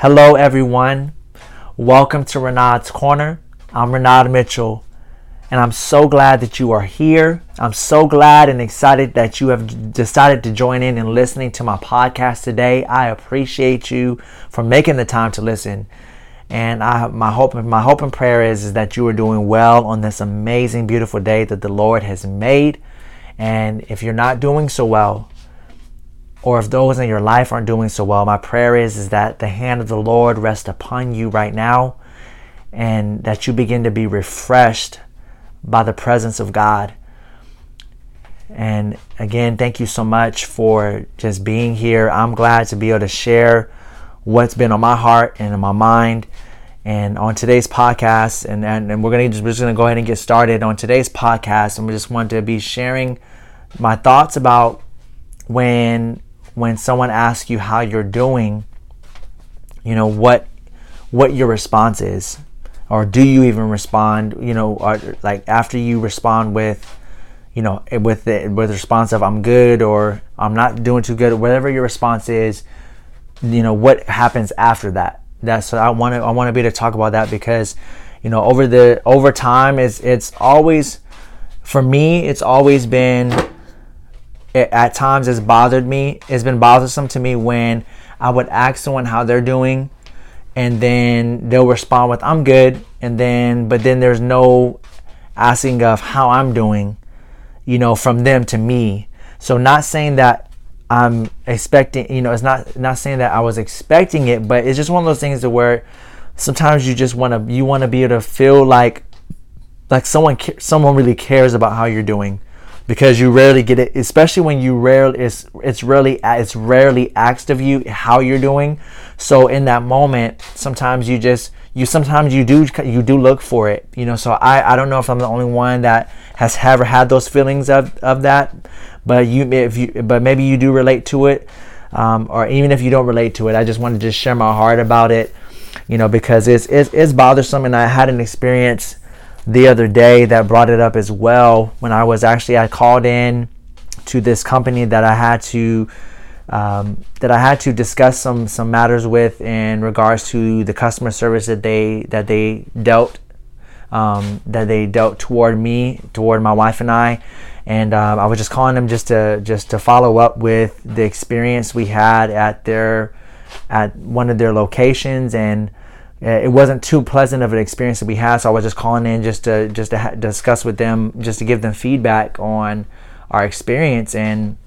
Hello, everyone. Welcome to Renard's Corner. I'm Renard Mitchell, and I'm so glad that you are here. I'm so glad and excited that you have decided to join in and listening to my podcast today. I appreciate you for making the time to listen. And I, my hope, my hope and prayer is, is that you are doing well on this amazing, beautiful day that the Lord has made. And if you're not doing so well, or if those in your life aren't doing so well, my prayer is, is that the hand of the Lord rest upon you right now and that you begin to be refreshed by the presence of God. And again, thank you so much for just being here. I'm glad to be able to share what's been on my heart and in my mind. And on today's podcast, and, and, and we're gonna just, we're just gonna go ahead and get started on today's podcast, and we just want to be sharing my thoughts about when when someone asks you how you're doing, you know, what what your response is. Or do you even respond, you know, like after you respond with you know, eh, with the with the response of I'm good or I'm not doing too good, whatever your response is, you know, what happens after that. That's so I want to I want to be to talk about that because, you know, over the over time it's it's always for me it's always been it, at times it's bothered me. It's been bothersome to me when I would ask someone how they're doing, and then they'll respond with "I'm good," and then but then there's no asking of how I'm doing, you know, from them to me. So not saying that I'm expecting, you know, it's not not saying that I was expecting it, but it's just one of those things to where sometimes you just want to you want to be able to feel like like someone someone really cares about how you're doing because you rarely get it, especially when you rarely it's it's rarely it's rarely asked of you how you're doing. So in that moment, sometimes you just you sometimes you do you do look for it, you know. So I I don't know if I'm the only one that has ever had those feelings of of that, but you if you but maybe you do relate to it, um, or even if you don't relate to it, I just wanted to just share my heart about it, you know, because it's it's, it's bothersome, and I had an experience the other day that brought it up as well. When I was actually I called in to this company that I had to um, that I had to discuss some some matters with in regards to the customer service that they that they dealt um, that they dealt toward me toward my wife and I. And um, I was just calling them just to just to follow up with the experience we had at their at one of their locations. And it wasn't too pleasant of an experience that we had. So I was just calling in just to just to ha- discuss with them, just to give them feedback on our experience. And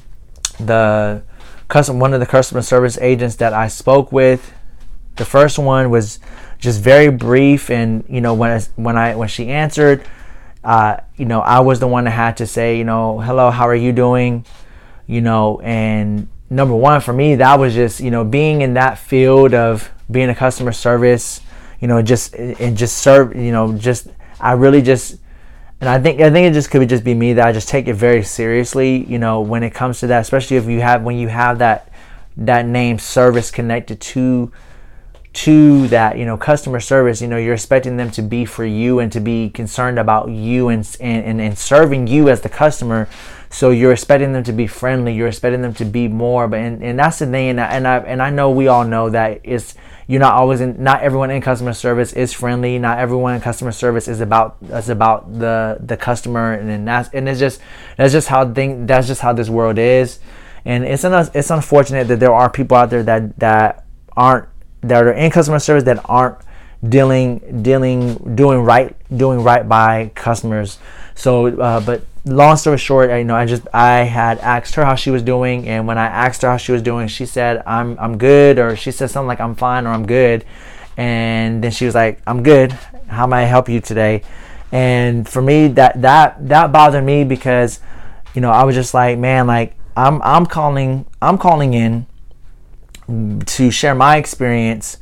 the custom one of the customer service agents that I spoke with, the first one was just very brief, and you know when I, when I when she answered, uh, you know I was the one that had to say, you know, hello, how are you doing, you know, and number one for me that was just you know being in that field of being a customer service you know, just and just serve, you know, just I really just and I think I think it just could just be me that I just take it very seriously, you know, when it comes to that, especially if you have when you have that that name service connected to to that you know customer service you know you're expecting them to be for you and to be concerned about you and and, and serving you as the customer. So you're expecting them to be friendly you're expecting them to be more but and, and that's the thing and I, and I and I know we all know that it's you're not always in not everyone in customer service is friendly. Not everyone in customer service is about is about the the customer. And then that's and it's just that's just how thing that's just how this world is. And it's un, it's unfortunate that there are people out there that that aren't that are in customer service that aren't dealing dealing doing right doing right by customers. So uh, but long story short, you know, I just I had asked her how she was doing, and when I asked her how she was doing, she said I'm I'm good, or she said something like I'm fine or I'm good, and then she was like I'm good. How may I help you today? And for me, that that that bothered me because, you know, I was just like, man, like I'm I'm calling I'm calling in to share my experience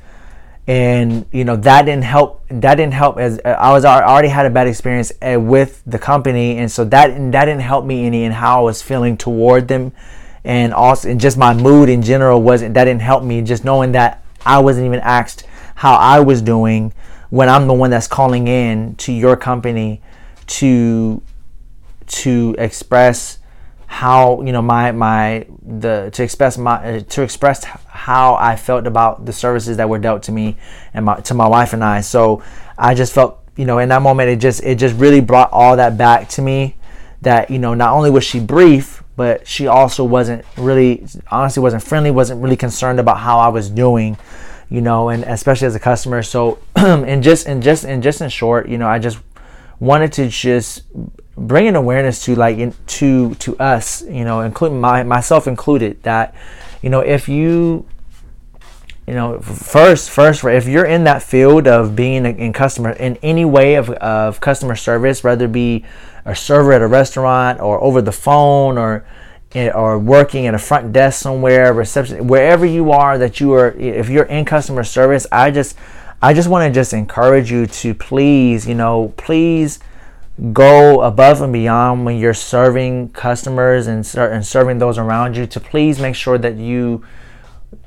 and you know that didn't help that didn't help as i was I already had a bad experience uh, with the company. And so that that didn't help me any in how i was feeling toward them. And also and just my mood in general wasn't that didn't help me. Just knowing that i wasn't even asked how i was doing when i'm the one that's calling in to your company to to express how you know my my the to express my uh, to express how I felt about the services that were dealt to me and my, to my wife and I. So I just felt you know in that moment it just it just really brought all that back to me that you know not only was she brief but she also wasn't really honestly wasn't friendly wasn't really concerned about how I was doing you know and especially as a customer so and just and just and just in short you know I just wanted to just bring an awareness to like in, to to us you know including my myself included that you know if you you know first first if you're in that field of being in customer in any way of, of customer service whether it be a server at a restaurant or over the phone or eh, or working at a front desk somewhere reception wherever you are that you are if you're in customer service i just i just want to just encourage you to please you know please go above and beyond when you're serving customers and, and serving those around you to please make sure that you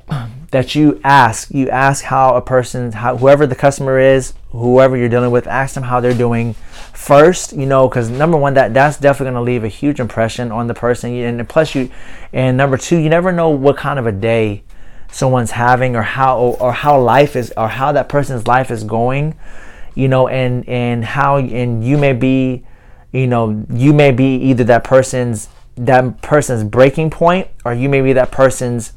that you ask you ask how a person how, whoever the customer is whoever you're dealing with ask them how they're doing first you know because number one that that's definitely going to leave a huge impression on the person and plus you and number two you never know what kind of a day someone's having or how or how life is or how that person's life is going you know, and and how and you may be, you know, you may be either that person's that person's breaking point, or you may be that person's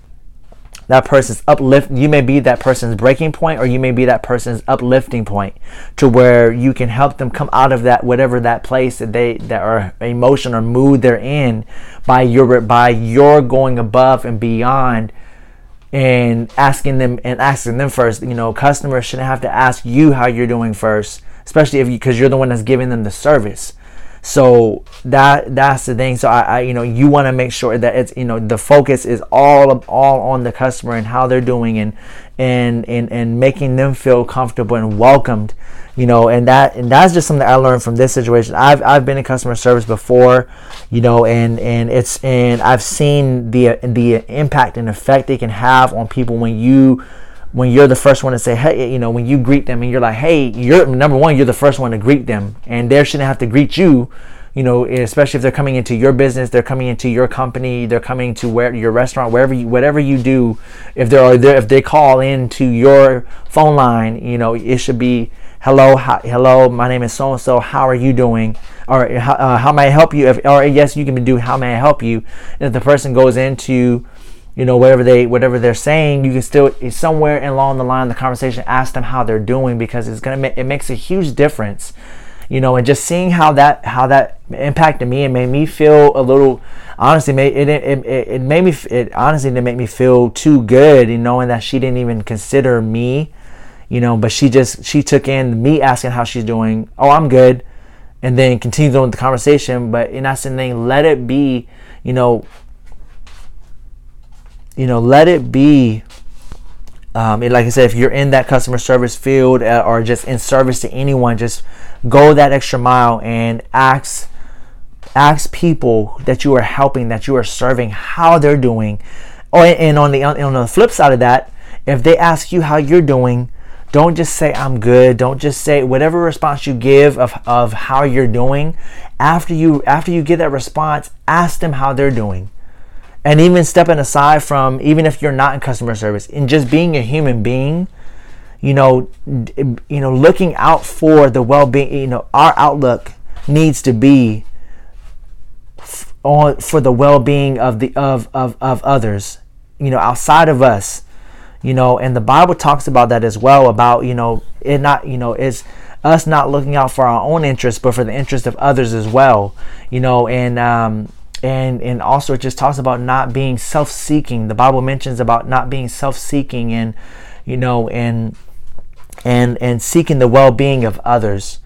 that person's uplift you may be that person's breaking point or you may be that person's uplifting point to where you can help them come out of that whatever that place that they that are emotion or mood they're in by your by your going above and beyond and asking them and asking them first. You know, customers shouldn't have to ask you how you're doing first, especially if you because you're the one that's giving them the service. So that that's the thing. So I, I you know you want to make sure that it's you know the focus is all all on the customer and how they're doing and and and and making them feel comfortable and welcomed you know and that and that's just something i learned from this situation i've i've been in customer service before you know and and it's and i've seen the the impact and effect it can have on people when you when you're the first one to say hey you know when you greet them and you're like hey you're number one you're the first one to greet them and they shouldn't have to greet you you know especially if they're coming into your business they're coming into your company they're coming to where your restaurant wherever you whatever you do if they're there if they call into your phone line you know it should be hello, hi, hello, my name is so and so. How are you doing? Or uh, how may I help you? If, or yes, you can do how may I help you? And if the person goes into, you know, whatever they whatever they're saying, you can still somewhere along the line the conversation ask them how they're doing because it's gonna it makes a huge difference. You know, and just seeing how that how that impacted me and made me feel a little honestly made it it, it, made me it honestly didn't make me feel too good, you knowing that she didn't even consider me you know, but she just she took in me asking how she's doing. Oh, I'm good, and then continues on with the conversation. But in that thing, let it be, you know, you know, let it be. Um, like I said, if you're in that customer service field uh, or just in service to anyone, just go that extra mile and ask ask people that you are helping, that you are serving, how they're doing. Oh, and on the on the flip side of that, if they ask you how you're doing, don't just say I'm good. Don't just say whatever response you give of, of how you're doing. After you after you get that response, ask them how they're doing. And even stepping aside from even if you're not in customer service and just being a human being, you know, you know, looking out for the well-being, you know, our outlook needs to be on for the well-being of the of of, of others, you know, outside of us you know. And the bible talks about that as well about you know it not you know it's us not looking out for our own interests but for the interest of others as well you know. And um and and also it just talks about not being self-seeking. The bible mentions about not being self-seeking and you know and and and seeking the well-being of others.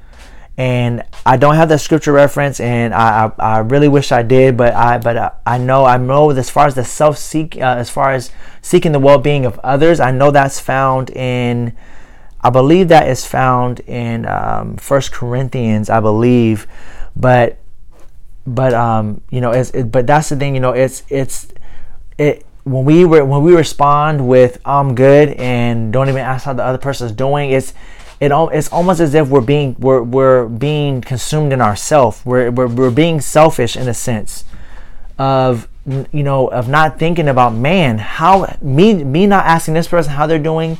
And I don't have that scripture reference, and I, I, I really wish I did, but I but I, I know I know as far as the self seek uh, as far as seeking the well being of others, I know that's found in I believe that is found in um, First Corinthians, I believe, but but um you know it's it, but that's the thing you know it's it's it when we were when we respond with I'm good and don't even ask how the other person is doing it's it all. it's almost as if we're being we're, we're being consumed in ourself we're, we're, we're being selfish in a sense of you know of not thinking about man how me me not asking this person how they're doing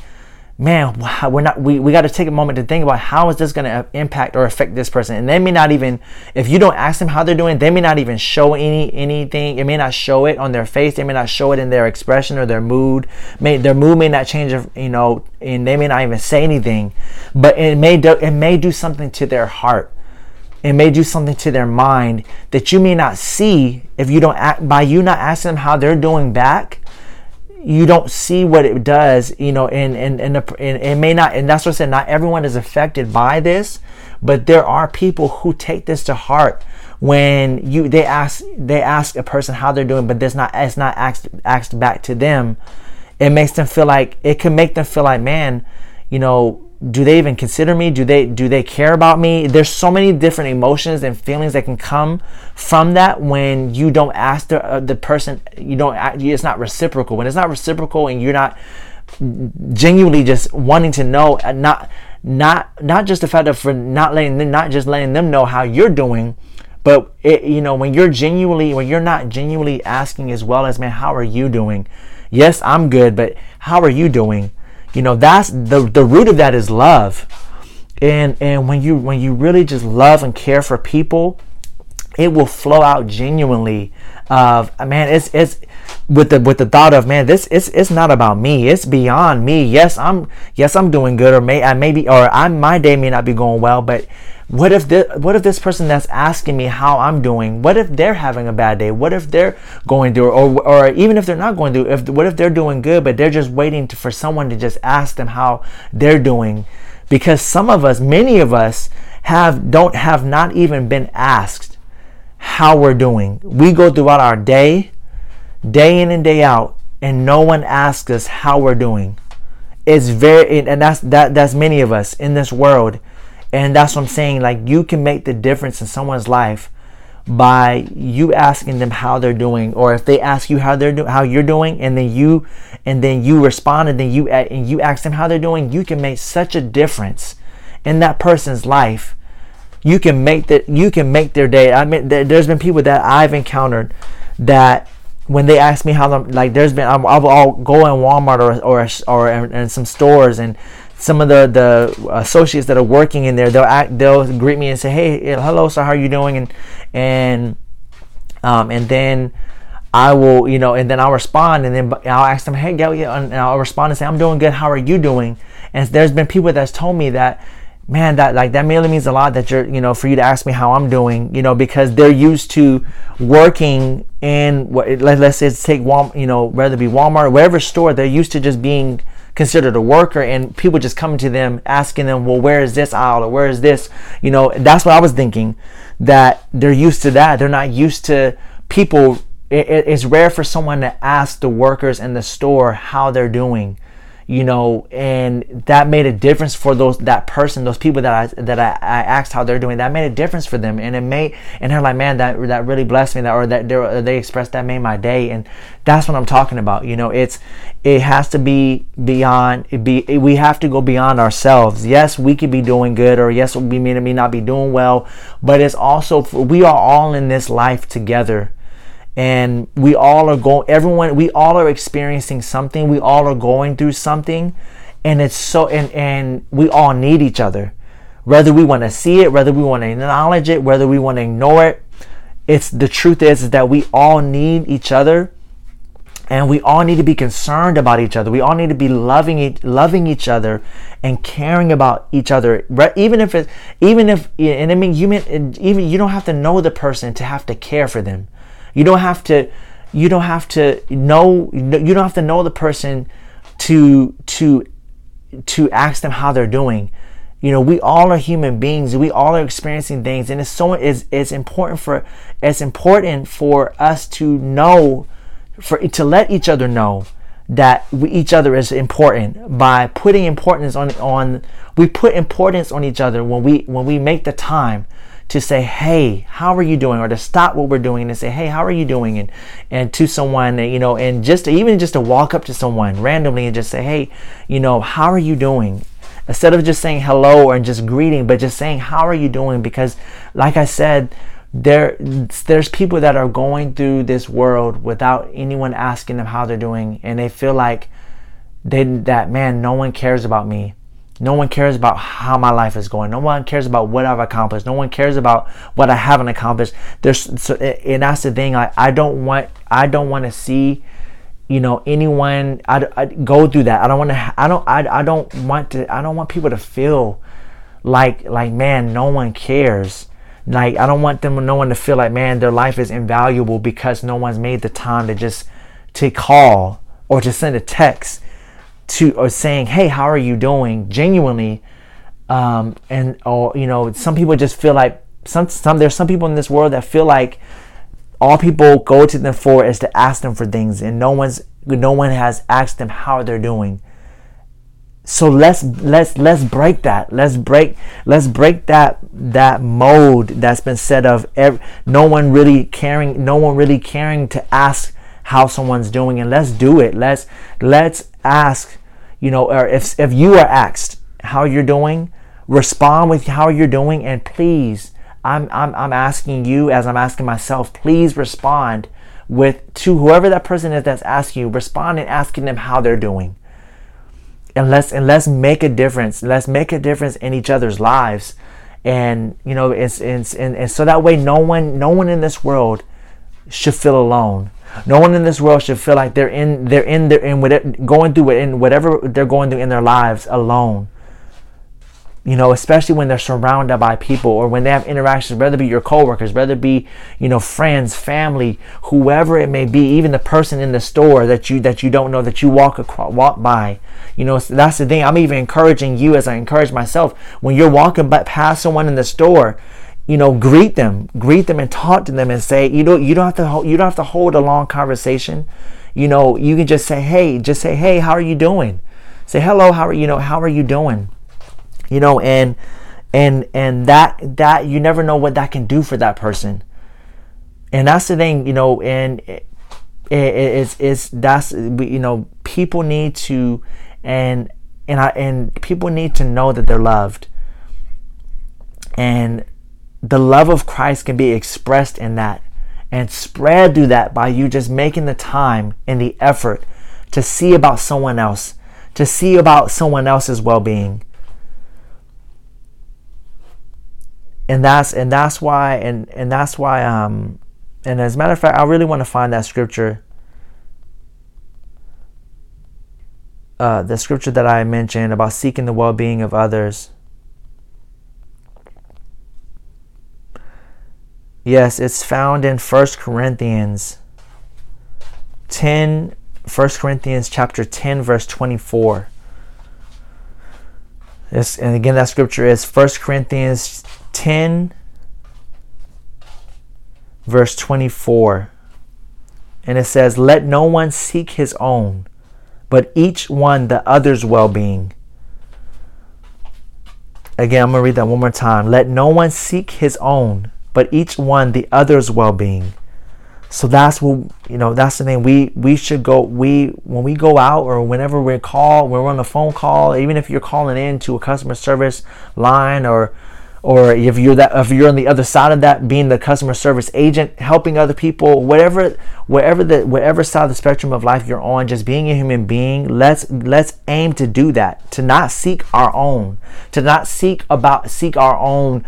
man we're not we, we got to take a moment to think about how is this going to uh, impact or affect this person? And they may not even if you don't ask them how they're doing they may not even show any anything. It may not show it on their face. They may not show it in their expression or their mood. May their mood may not change you know and they may not even say anything. But it may do it may do something to their heart. It may do something to their mind that you may not see if you don't act by you not asking them how they're doing back you don't see what it does you know and and, and, and it may not and that's what i said not everyone is affected by this but there are people who take this to heart when you they ask they ask a person how they're doing but there's not it's not asked asked back to them. It makes them feel like it can make them feel like man you know do they even consider me? Do they do they care about me? There's so many different emotions and feelings that can come from that when you don't ask the, uh, the person you don't it's not reciprocal. When it's not reciprocal and you're not genuinely just wanting to know uh, not not not just the fact of for not letting them not just letting them know how you're doing but it, you know when you're genuinely when you're not genuinely asking as well as man how are you doing? Yes i'm good but how are you doing you know, that's the the root of that is love. And and when you when you really just love and care for people, it will flow out genuinely of man it's it's with the with the thought of man this it's it's not about me it's beyond me yes i'm yes i'm doing good or may i maybe or i'm my day may not be going well but what if this, what if this person that's asking me how I'm doing, what if they're having a bad day? What if they're going through, or, or even if they're not going through, if what if they're doing good, but they're just waiting to, for someone to just ask them how they're doing? Because some of us, many of us, have don't have not even been asked how we're doing. We go throughout our day, day in and day out, and no one asks us how we're doing. It's very, and that's that. That's many of us in this world and that's what I'm saying. Like you can make the difference in someone's life by you asking them how they're doing, or if they ask you how they're doing, how you're doing, and then you, and then you respond, and then you and you ask them how they're doing. You can make such a difference in that person's life. You can make that. You can make their day. I mean, there's been people that I've encountered that when they ask me how them like there's been I'll, I'll go in Walmart or or or in some stores and some of the the associates that are working in there they'll act they'll greet me and say hey hello sir how are you doing? And and um, and then I will you know and then I'll respond and then I'll ask them hey Gary and I'll respond and say I'm doing good. How are you doing? And there's been people that's told me that man that like that really means a lot that you're you know for you to ask me how i'm doing you know because they're used to working in what let, us say it's take Walmart, you know whether it be walmart or whatever store they're used to just being considered a worker and people just coming to them asking them well where is this aisle or where is this? You know that's what i was thinking that they're used to that. They're not used to people it, it's rare for someone to ask the workers in the store how they're doing you know, and that made a difference for those that person, those people that I that I, I asked how they're doing. That made a difference for them, and it made and they're like, man, that that really blessed me. That or that they expressed that made my day, and that's what I'm talking about. You know, it's it has to be beyond. It be we have to go beyond ourselves. Yes, we could be doing good, or yes, we may, may not be doing well, but it's also we are all in this life together and we all are going everyone we all are experiencing something. We all are going through something. And it's so and and we all need each other. Whether we want to see it whether we want to acknowledge it whether we want to ignore it it's the truth is, is that we all need each other. And we all need to be concerned about each other. We all need to be loving it loving each other and caring about each other. Even if it even if and i mean you mean even you don't have to know the person to have to care for them you don't have to you don't have to know you don't have to know the person to to to ask them how they're doing. You know, we all are human beings. We all are experiencing things, and it's so it's, it's important for it's important for us to know for to let each other know that we, each other is important by putting importance on on we put importance on each other when we when we make the time to say, hey, how are you doing? Or to stop what we're doing and say, hey, how are you doing? And and to someone, you know, and just even just to walk up to someone randomly and just say, hey, you know, how are you doing? Instead of just saying hello or just greeting, but just saying, how are you doing? Because like I said, there there's people that are going through this world without anyone asking them how they're doing and they feel like they that man no one cares about me no one cares about how my life is going. No one cares about what i've accomplished. No one cares about what i haven't accomplished. There's so and that's the thing. Like i don't want i don't want to see you know anyone I, I go through that. I don't want to i don't I, I don't want to i don't want people to feel like like man no one cares. Like I don't want them no one to feel like man their life is invaluable because no one's made the time to just to call or to send a text to or saying hey how are you doing? Genuinely um, and or you know some people just feel like some some there's some people in this world that feel like all people go to them for is to ask them for things and no one's no one has asked them how they're doing. So let's let's let's break that. Let's break let's break that that mode that's been set of every, no one really caring no one really caring to ask how someone's doing and let's do it. Let's let's ask you know or if if you are asked how you're doing respond with how you're doing and please i'm i'm, I'm asking you as i'm asking myself please respond with to whoever that person is that's asking you respond and asking them how they're doing and let's and let's make a difference. Let's make a difference in each other's lives, and you know, it's, it's and, and so that way, no one, no one in this world should feel alone. No one in this world should feel like they're in they're in they're in whatever, going through it in whatever they're going through in their lives alone you know, especially when they're surrounded by people or when they have interactions, whether it be your coworkers, whether it be, you know, friends, family, whoever it may be, even the person in the store that you that you don't know that you walk across, walk by. You know, that's the thing. I'm even encouraging you as I encourage myself when you're walking by, past someone in the store, you know, greet them, greet them and talk to them and say, you know, you don't have to hold, you don't have to hold a long conversation. You know, you can just say, hey, just say, hey, how are you doing? Say hello, how are you know, how are you doing? you know and and and that that you never know what that can do for that person and that's the thing you know and it, it, it's it's that's you know people need to and and I and people need to know that they're loved and the love of Christ can be expressed in that and spread through that by you just making the time and the effort to see about someone else to see about someone else's well-being. And that's and that's why and and that's why um and as a matter of fact i really want to find that scripture uh, the scripture that i mentioned about seeking the well-being of others yes it's found in First corinthians 10 1 corinthians chapter 10 verse 24 this, and again that scripture is 1 corinthians 10, verse 24. And it says, Let no one seek his own, but each one the other's well being. Again, I'm going to read that one more time. Let no one seek his own, but each one the other's well being. So that's what you know. That's the thing. We we should go. We when we go out or whenever we call, when we're on a phone call, even if you're calling in to a customer service line or or if you're that if you're on the other side of that being the customer service agent helping other people whatever whatever the whatever side of the spectrum of life you're on just being a human being let's let's aim to do that to not seek our own to not seek about seek our own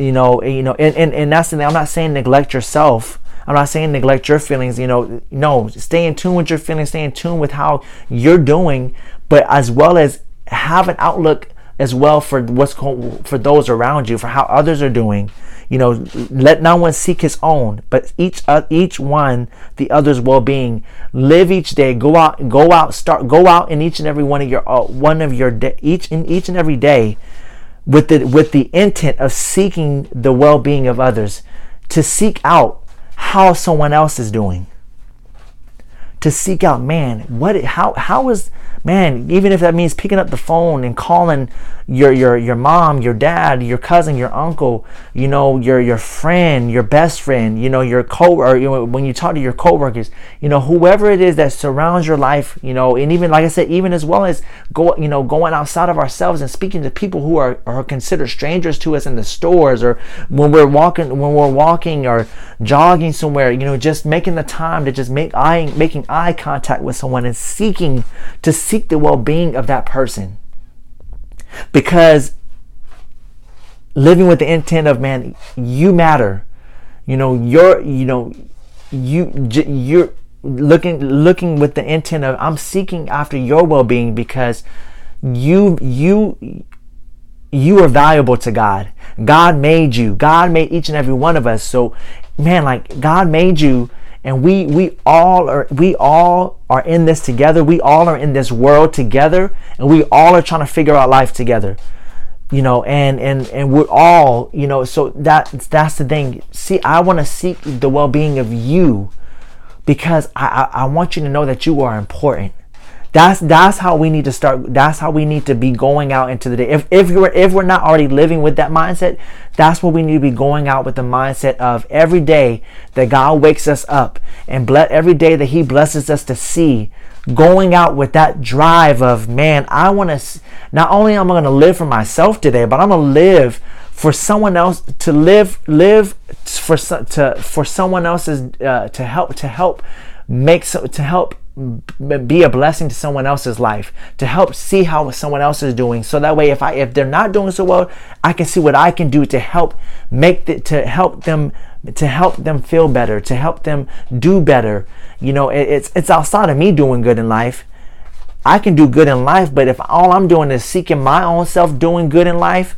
you know you know and, and, and that's the thing i'm not saying neglect yourself I'm not saying neglect your feelings, you know, no, stay in tune with your feelings, stay in tune with how you're doing, but as well as have an outlook as well for what's going for those around you, for how others are doing. You know, let no one seek his own, but each uh, each one the other's well-being. Live each day. Go out. Go out. Start. Go out in each and every one of your uh, one of your day, each in each and every day, with the with the intent of seeking the well-being of others, to seek out how someone else is doing. To seek out, man, what how how is man, even if that means picking up the phone and calling your your your mom, your dad, your cousin, your uncle, you know, your your friend, your best friend, you know, your co or you know, when you talk to your coworkers, you know, whoever it is that surrounds your life, you know, and even like I said, even as well as go, you know, going outside of ourselves and speaking to people who are are considered strangers to us in the stores or when we're walking when we're walking or jogging somewhere, you know, just making the time to just make eye making eye contact with someone and seeking to seek the well-being of that person. Because living with the intent of man you matter. You know you're you know you you're looking looking with the intent of i'm seeking after your well-being because you you you are valuable to god. God made you. God made each and every one of us. So man like god made you and we we all are we all are in this together. We all are in this world together and we all are trying to figure out life together you know and and and we're all you know so that that's the thing. See i want to seek the well-being of you because I, I i want you to know that you are important that's that's how we need to start. That's how we need to be going out into the day. If if you're if we're not already living with that mindset, that's what we need to be going out with the mindset of every day that God wakes us up and bless every day that He blesses us to see. Going out with that drive of man, I want to. Not only am I going to live for myself today, but I'm going to live for someone else to live live for to for someone else's uh, to help to help make so to help be a blessing to someone else's life to help see how someone else is doing. So that way if i if they're not doing so well i can see what i can do to help make the, to help them to help them feel better to help them do better. You know it, it's it's outside of me doing good in life. I can do good in life but if all i'm doing is seeking my own self doing good in life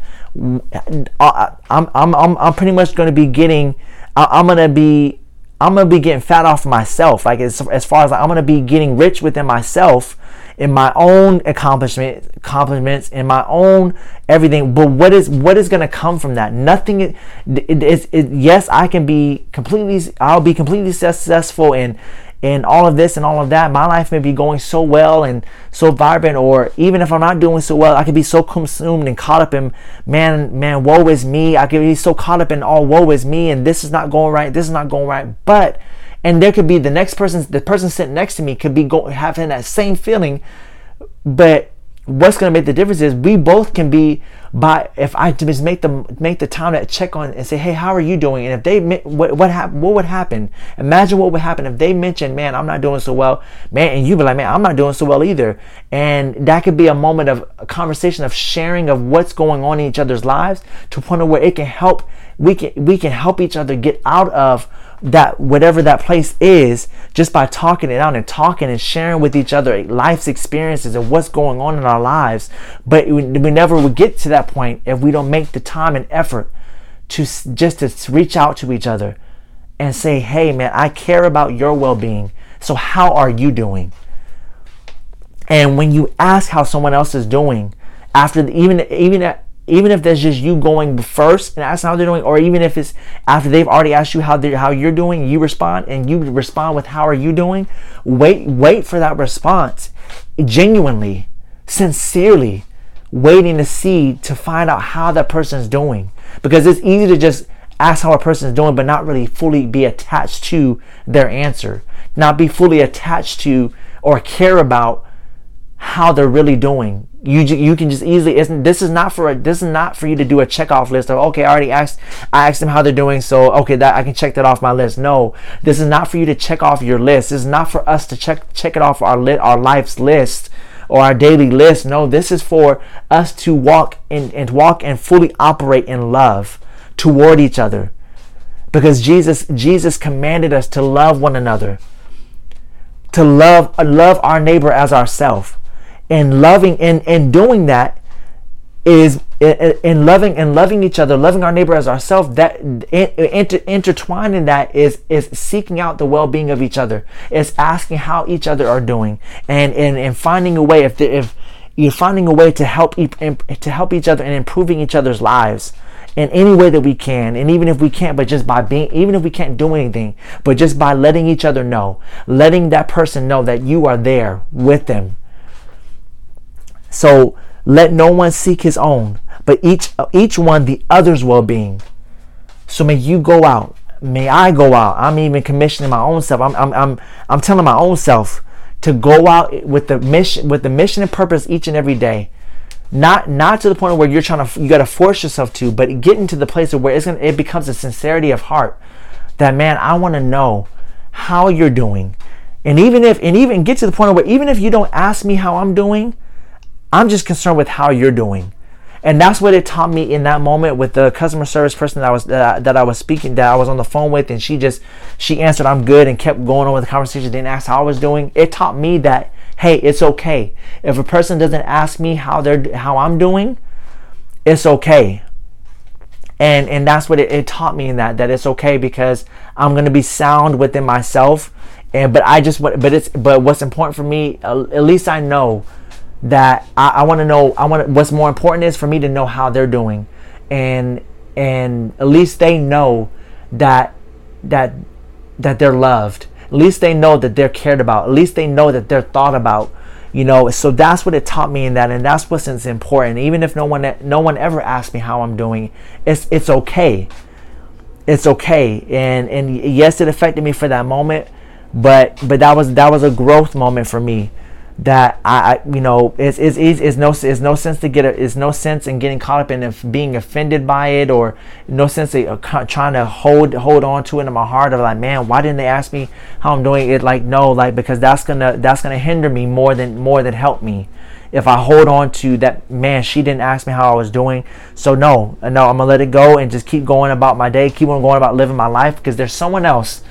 uh, i'm i'm i'm, I'm pretty much going to be getting i'm going to be I'm gonna be getting fat off myself. Like as, as far as like, I'm gonna be getting rich within myself in my own accomplishment accomplishments in my own everything but what is what is going to come from that nothing it, it, it, it, yes i can be completely i'll be completely successful in and all of this and all of that, my life may be going so well and so vibrant, or even if I'm not doing so well, I could be so consumed and caught up in man, man, woe is me. I could be so caught up in all woe is me, and this is not going right, this is not going right. But and there could be the next person, the person sitting next to me could be going having that same feeling, but what's going to make the difference is we both can be by if I just make them make the time to check on and say, hey, how are you doing? And if they what what hap- what would happen? Imagine what would happen if they mention, man, I'm not doing so well, man, and you be like, man, I'm not doing so well either. And that could be a moment of a conversation of sharing of what's going on in each other's lives to a point where it can help we can we can help each other get out of that whatever that place is just by talking it out and talking and sharing with each other life's experiences and what's going on in our lives but we, we never would get to that point if we don't make the time and effort to just to reach out to each other and say hey man i care about your well-being so how are you doing and when you ask how someone else is doing after the, even even even if that's just you going first and asking how they're doing, or even if it's after they've already asked you how they how you're doing, you respond and you respond with how are you doing. Wait, wait for that response, genuinely, sincerely, waiting to see to find out how that person is doing, because it's easy to just ask how a person is doing, but not really fully be attached to their answer, not be fully attached to or care about how they're really doing. You you can just easily isn't this is not for a, this is not for you to do a check off list of okay I already asked I asked them how they're doing so okay that I can check that off my list. No this is not for you to check off your list. This is not for us to check check it off our lit our life's list or our daily list. No this is for us to walk in and walk and fully operate in love toward each other. Because Jesus Jesus commanded us to love one another to love love our neighbor as ourself. And loving and, and doing that is in loving and loving each other, loving our neighbor as ourselves, that inter, intertwined in that is is seeking out the well-being of each other. It's asking how each other are doing, and and, and finding a way if the, if you're finding a way to help to help each other and improving each other's lives in any way that we can and even if we can't but just by being even if we can't do anything but just by letting each other know letting that person know that you are there with them So let no one seek his own, but each each one the other's well-being. So may you go out. May I go out. I'm even commissioning my own self. I'm I'm I'm, I'm telling my own self to go out with the mission with the mission and purpose each and every day. Not not to the point where you're trying to you got to force yourself to, but getting to the place where it's gonna, it becomes a sincerity of heart. That man, I want to know how you're doing, and even if and even get to the point where even if you don't ask me how I'm doing, I'm just concerned with how you're doing and that's what it taught me in that moment with the customer service person that I was that I, that I was speaking that I was on the phone with, and she just she answered I'm good and kept going on with the conversation. Didn't ask how I was doing. It taught me that hey, it's okay if a person doesn't ask me how they're how I'm doing, it's okay. And and that's what it, it taught me in that that it's okay because I'm gonna be sound within myself. And but I just but it's but what's important for me uh, at least I know that I, I want to know. I want what's more important is for me to know how they're doing, and and at least they know that that that they're loved. At least they know that they're cared about. At least they know that they're thought about. You know, so that's what it taught me in that, and that's what's important. Even if no one no one ever asks me how I'm doing, it's it's okay. It's okay, and and yes, it affected me for that moment, but but that was that was a growth moment for me that I, I, you know it's, it's, it's, no it's no sense to get it's no sense in getting caught up in if being offended by it or no sense of uh, trying to hold hold on to it in my heart of like man why didn't they ask me how I'm doing it? Like no like because that's gonna that's gonna hinder me more than more than help me. If I hold on to that man she didn't ask me how I was doing. So no no I'm gonna let it go and just keep going about my day keep on going about living my life because there's someone else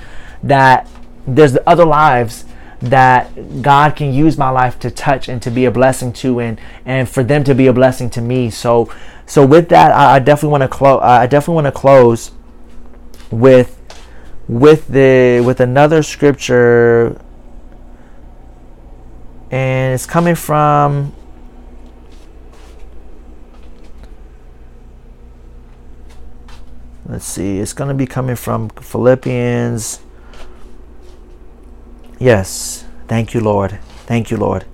that there's the other lives that God can use my life to touch and to be a blessing to and and for them to be a blessing to me. So so with that I, definitely want to close I definitely want to close with with the with another scripture and it's coming from let's see it's going to be coming from Philippians Yes. Thank you, Lord. Thank you, Lord.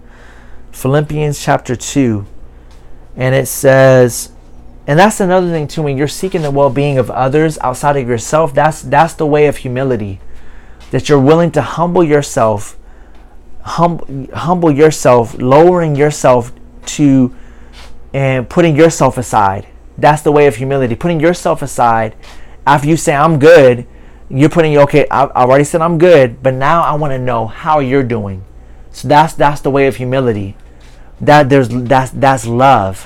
Philippians chapter 2. And it says, and that's another thing too, when you're seeking the well-being of others outside of yourself, that's that's the way of humility. That you're willing to humble yourself, hum, humble yourself, lowering yourself to and putting yourself aside. That's the way of humility. Putting yourself aside after you say, I'm good, you're putting okay I, already said i'm good but now i want to know how you're doing. So that's that's the way of humility. That there's that's that's love.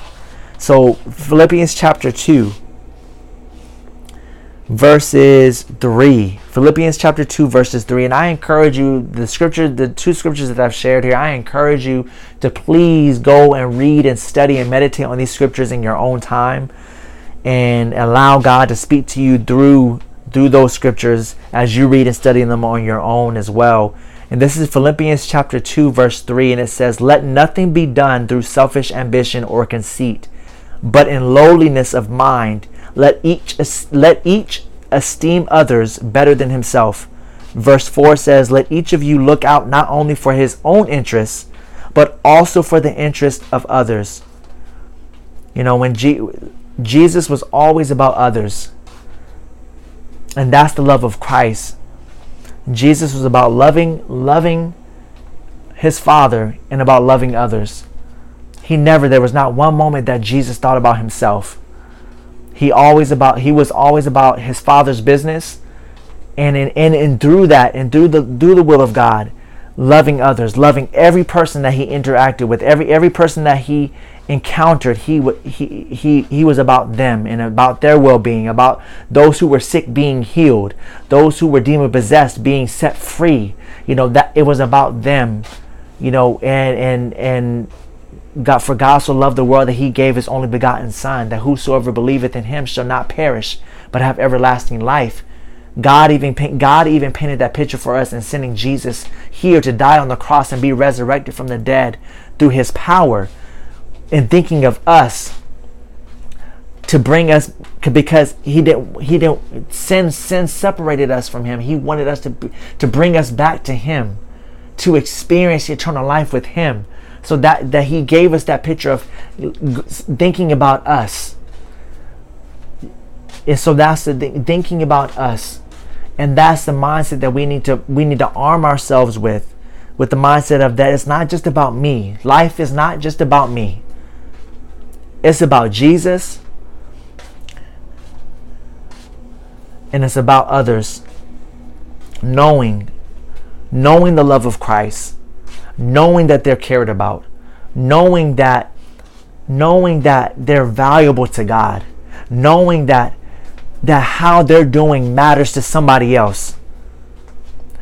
So philippians chapter 2 verses 3 philippians chapter 2 verses 3 and i encourage you the scripture the two scriptures that i've shared here i encourage you to please go and read and study and meditate on these scriptures in your own time and allow god to speak to you through through those scriptures as you read and study them on your own as well. And this is Philippians chapter 2 verse 3 and it says, "Let nothing be done through selfish ambition or conceit, but in lowliness of mind, let each let each esteem others better than himself." Verse 4 says, "Let each of you look out not only for his own interests, but also for the interest of others." You know, when G- Jesus was always about others. And that's the love of Christ. Jesus was about loving, loving his Father and about loving others. He never, there was not one moment that Jesus thought about himself. He always about he was always about his father's business and in, and, and through that and through the through the will of God, loving others, loving every person that he interacted with, every every person that he encountered, he, he, he, he was about them and about their well being, about those who were sick being healed, those who were demon possessed being set free. You know, that it was about them, you know, and, and, and, God, for God so loved the world that he gave his only begotten Son, that whosoever believeth in him shall not perish, but have everlasting life. God even God even painted that picture for us in sending Jesus here to die on the cross and be resurrected from the dead through his power in thinking of us to bring us because he didn't he didn't sin sin separated us from him he wanted us to to bring us back to him to experience eternal life with him So that that he gave us that picture of thinking about us. And so that's the th- thinking about us. And that's the mindset that we need to we need to arm ourselves with with the mindset of that it's not just about me. Life is not just about me. It's about Jesus. And it's about others knowing knowing the love of Christ, knowing that they're cared about, knowing that knowing that they're valuable to God, knowing that that how they're doing matters to somebody else.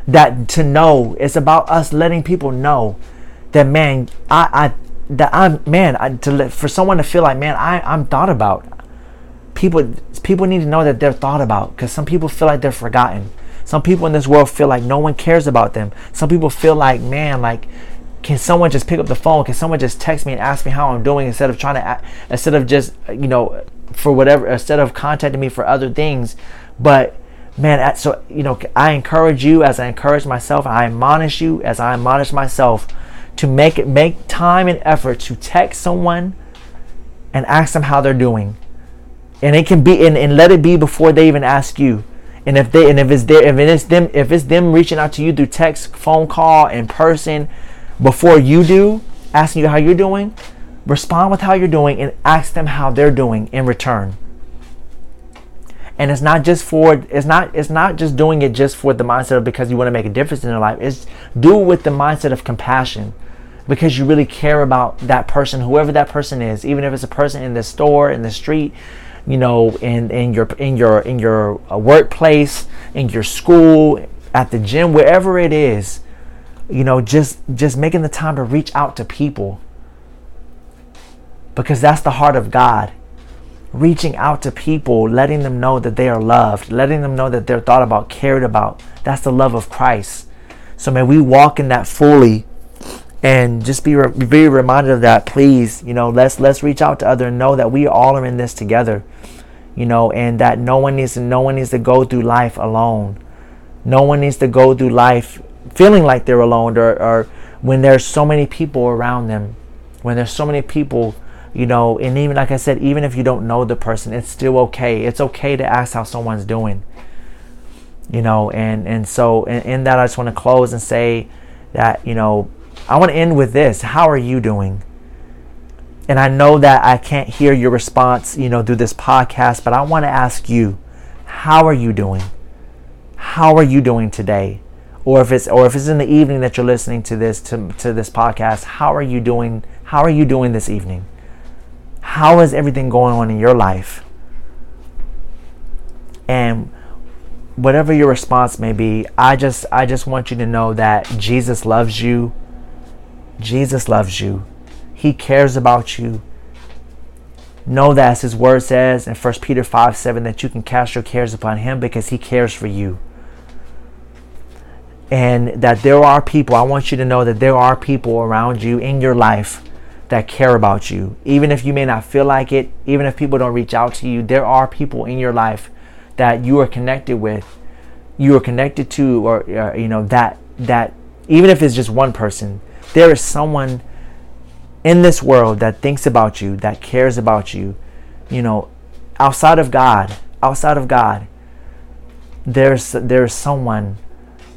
That to know it's about us letting people know that man, I, I that I'm man, I, to for someone to feel like man, I I'm thought about. People people need to know that they're thought about because some people feel like they're forgotten. Some people in this world feel like no one cares about them. Some people feel like, man, like, can someone just pick up the phone? Can someone just text me and ask me how I'm doing instead of trying to, instead of just, you know, for whatever, instead of contacting me for other things. But man, so, you know, I encourage you as I encourage myself, I admonish you as I admonish myself to make make time and effort to text someone and ask them how they're doing. And it can be, and, and let it be before they even ask you. And if they and if it's there if it's them if it's them reaching out to you through text phone call in person before you do asking you how you're doing respond with how you're doing and ask them how they're doing in return. And it's not just for it's not it's not just doing it just for the mindset of because you want to make a difference in their life. It's do it with the mindset of compassion because you really care about that person whoever that person is even if it's a person in the store in the street you know, in, in your in your in your uh, workplace, in your school, at the gym, wherever it is, you know, just just making the time to reach out to people. Because that's the heart of God. Reaching out to people, letting them know that they are loved, letting them know that they're thought about, cared about. That's the love of Christ. So may we walk in that fully and just be re- be reminded of that please. You know let's let's reach out to other and know that we all are in this together. You know and that no one needs to no one needs to go through life alone. No one needs to go through life feeling like they're alone or, or when there's so many people around them. When there's so many people you know and even like i said even if you don't know the person it's still okay. It's okay to ask how someone's doing. You know and and so in, in that i just want to close and say that you know I want to end with this. How are you doing? And I know that I can't hear your response, you know, through this podcast, but I want to ask you, how are you doing? How are you doing today? Or if it's or if it's in the evening that you're listening to this to, to this podcast, how are you doing? How are you doing this evening? How is everything going on in your life? And whatever your response may be, I just I just want you to know that Jesus loves you Jesus loves you. He cares about you. Know that as his word says in 1 Peter 5 7 that you can cast your cares upon him because he cares for you. And that there are people, I want you to know that there are people around you in your life that care about you. Even if you may not feel like it, even if people don't reach out to you, there are people in your life that you are connected with, you are connected to, or, uh, you know, that, that, even if it's just one person, there is someone in this world that thinks about you, that cares about you, you know, outside of God, outside of God, there's there's someone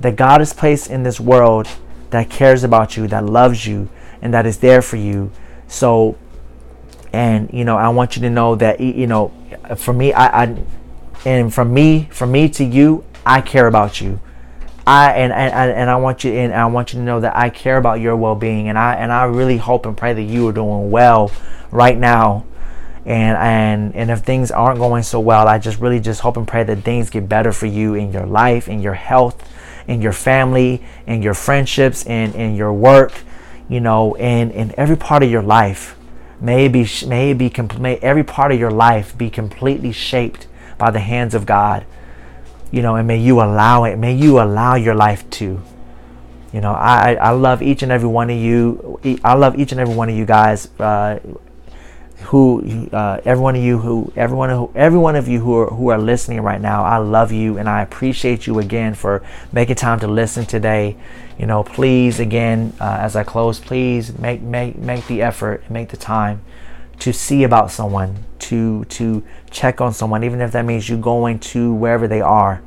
that God has placed in this world that cares about you, that loves you, and that is there for you. So, and you know, I want you to know that you know, for me, I, I and from me, from me to you, I care about you. I and, and and I want you and I want you to know that I care about your well-being and I and I really hope and pray that you are doing well right now. And and and if things aren't going so well, I just really just hope and pray that things get better for you in your life, in your health, in your family, in your friendships, and in your work, you know, and in every part of your life. May it be may be may every part of your life be completely shaped by the hands of God you know, and may you allow it. May you allow your life to. You know, I, I love each and every one of you. I love each and every one of you guys uh, who uh, every one of you who everyone who every one of you who are who are listening right now i love you and i appreciate you again for making time to listen today you know please again uh, as i close please make make make the effort and make the time to see about someone to to check on someone even if that means you going to wherever they are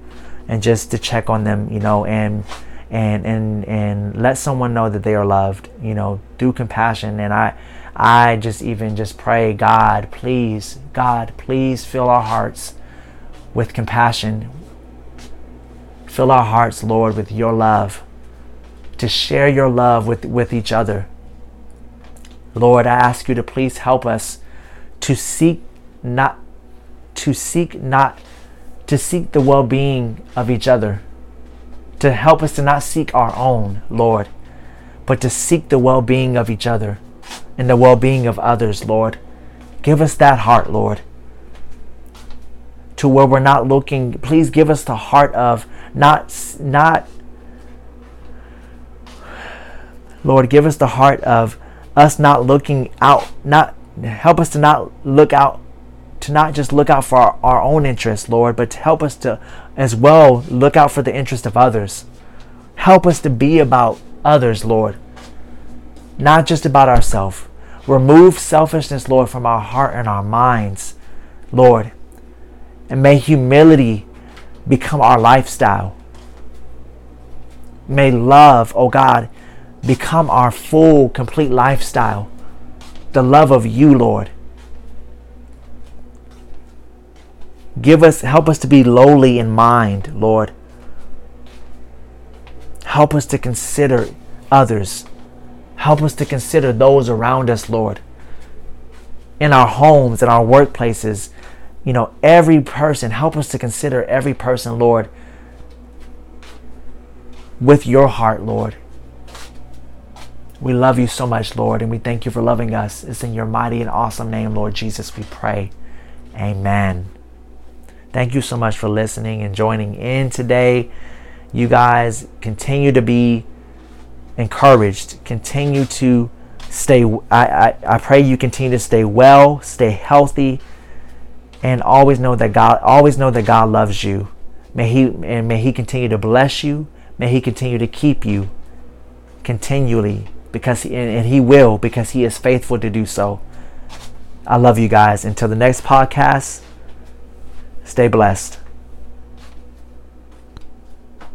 and just to check on them you know and and and and let someone know that they are loved you know through compassion and i I just even just pray, God, please, God, please fill our hearts with compassion. Fill our hearts, Lord, with your love, to share your love with, with each other. Lord, I ask you to please help us to seek not to seek not to seek the well-being of each other. To help us to not seek our own, Lord, but to seek the well-being of each other and the well being of others, Lord. Give us that heart, Lord. To where we're not looking, please give us the heart of not, not, Lord, give us the heart of us not looking out, not help us to not look out, to not just look out for our, our own interests, Lord, but to help us to as well look out for the interest of others. Help us to be about others, Lord, not just about ourselves. Remove selfishness, Lord, from our heart and our minds, Lord. And may humility become our lifestyle. May love, oh God, become our full, complete lifestyle. The love of you, Lord. Give us, help us to be lowly in mind, Lord. Help us to consider others Help us to consider those around us, Lord. In our homes, in our workplaces, you know, every person. Help us to consider every person, Lord, with your heart, Lord. We love you so much, Lord, and we thank you for loving us. It's in your mighty and awesome name, Lord Jesus, we pray. Amen. Thank you so much for listening and joining in today. You guys continue to be encouraged. Continue to stay. I, I, I pray you continue to stay well, stay healthy, and always know that God always know that God loves you. May He and may He continue to bless you. May He continue to keep you continually because and, and He will because He is faithful to do so. I love you guys. Until the next podcast, stay blessed.